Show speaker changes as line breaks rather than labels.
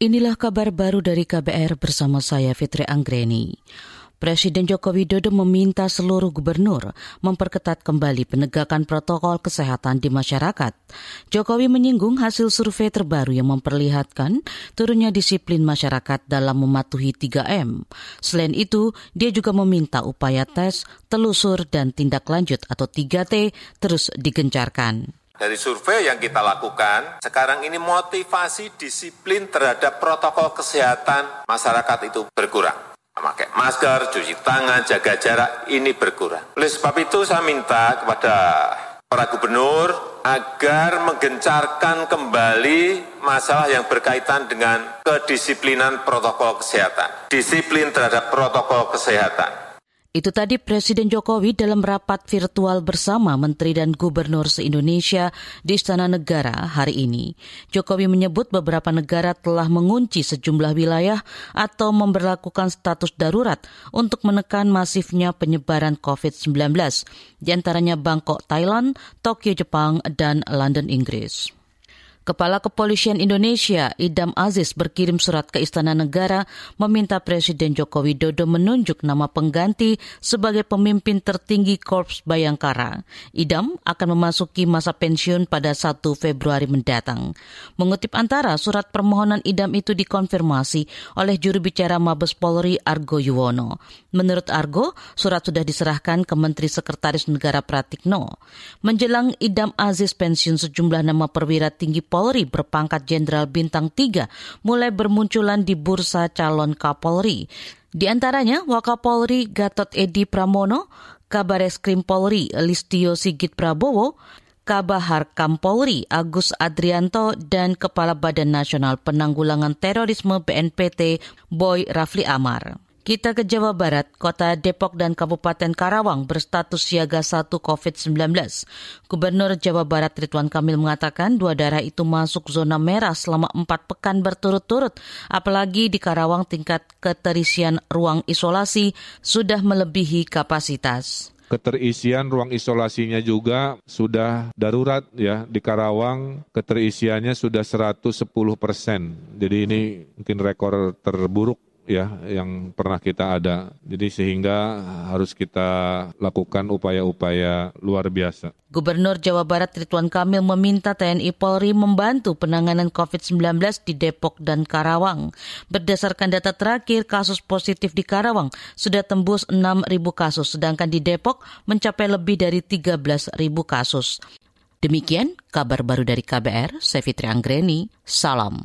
Inilah kabar baru dari KBR bersama saya Fitri Anggreni. Presiden Joko Widodo meminta seluruh gubernur memperketat kembali penegakan protokol kesehatan di masyarakat. Jokowi menyinggung hasil survei terbaru yang memperlihatkan turunnya disiplin masyarakat dalam mematuhi 3M. Selain itu, dia juga meminta upaya tes, telusur, dan tindak lanjut atau 3T terus digencarkan.
Dari survei yang kita lakukan, sekarang ini motivasi disiplin terhadap protokol kesehatan masyarakat itu berkurang memakai masker, cuci tangan, jaga jarak, ini berkurang. Oleh sebab itu saya minta kepada para gubernur agar menggencarkan kembali masalah yang berkaitan dengan kedisiplinan protokol kesehatan. Disiplin terhadap protokol kesehatan.
Itu tadi Presiden Jokowi dalam rapat virtual bersama Menteri dan Gubernur se-Indonesia di Istana Negara hari ini. Jokowi menyebut beberapa negara telah mengunci sejumlah wilayah atau memperlakukan status darurat untuk menekan masifnya penyebaran COVID-19, di antaranya Bangkok, Thailand, Tokyo, Jepang, dan London, Inggris. Kepala Kepolisian Indonesia Idam Aziz berkirim surat ke Istana Negara meminta Presiden Joko Widodo menunjuk nama pengganti sebagai pemimpin tertinggi Korps Bayangkara. Idam akan memasuki masa pensiun pada 1 Februari mendatang. Mengutip antara, surat permohonan Idam itu dikonfirmasi oleh juru bicara Mabes Polri Argo Yuwono. Menurut Argo, surat sudah diserahkan ke Menteri Sekretaris Negara Pratikno. Menjelang Idam Aziz pensiun sejumlah nama perwira tinggi Polri berpangkat Jenderal Bintang 3 mulai bermunculan di bursa calon Kapolri. Di antaranya Wakapolri Gatot Edi Pramono, Kabar Eskrim Polri Listio Sigit Prabowo, Kabahar Kampolri Agus Adrianto dan Kepala Badan Nasional Penanggulangan Terorisme BNPT Boy Rafli Amar. Kita ke Jawa Barat, kota Depok dan Kabupaten Karawang berstatus siaga 1 COVID-19. Gubernur Jawa Barat Ridwan Kamil mengatakan dua daerah itu masuk zona merah selama empat pekan berturut-turut. Apalagi di Karawang tingkat keterisian ruang isolasi sudah melebihi kapasitas
keterisian ruang isolasinya juga sudah darurat ya di Karawang keterisiannya sudah 110 persen jadi ini mungkin rekor terburuk ya yang pernah kita ada. Jadi sehingga harus kita lakukan upaya-upaya luar biasa.
Gubernur Jawa Barat Ridwan Kamil meminta TNI Polri membantu penanganan COVID-19 di Depok dan Karawang. Berdasarkan data terakhir, kasus positif di Karawang sudah tembus 6.000 kasus, sedangkan di Depok mencapai lebih dari 13.000 kasus. Demikian kabar baru dari KBR, saya Fitri Anggreni, salam.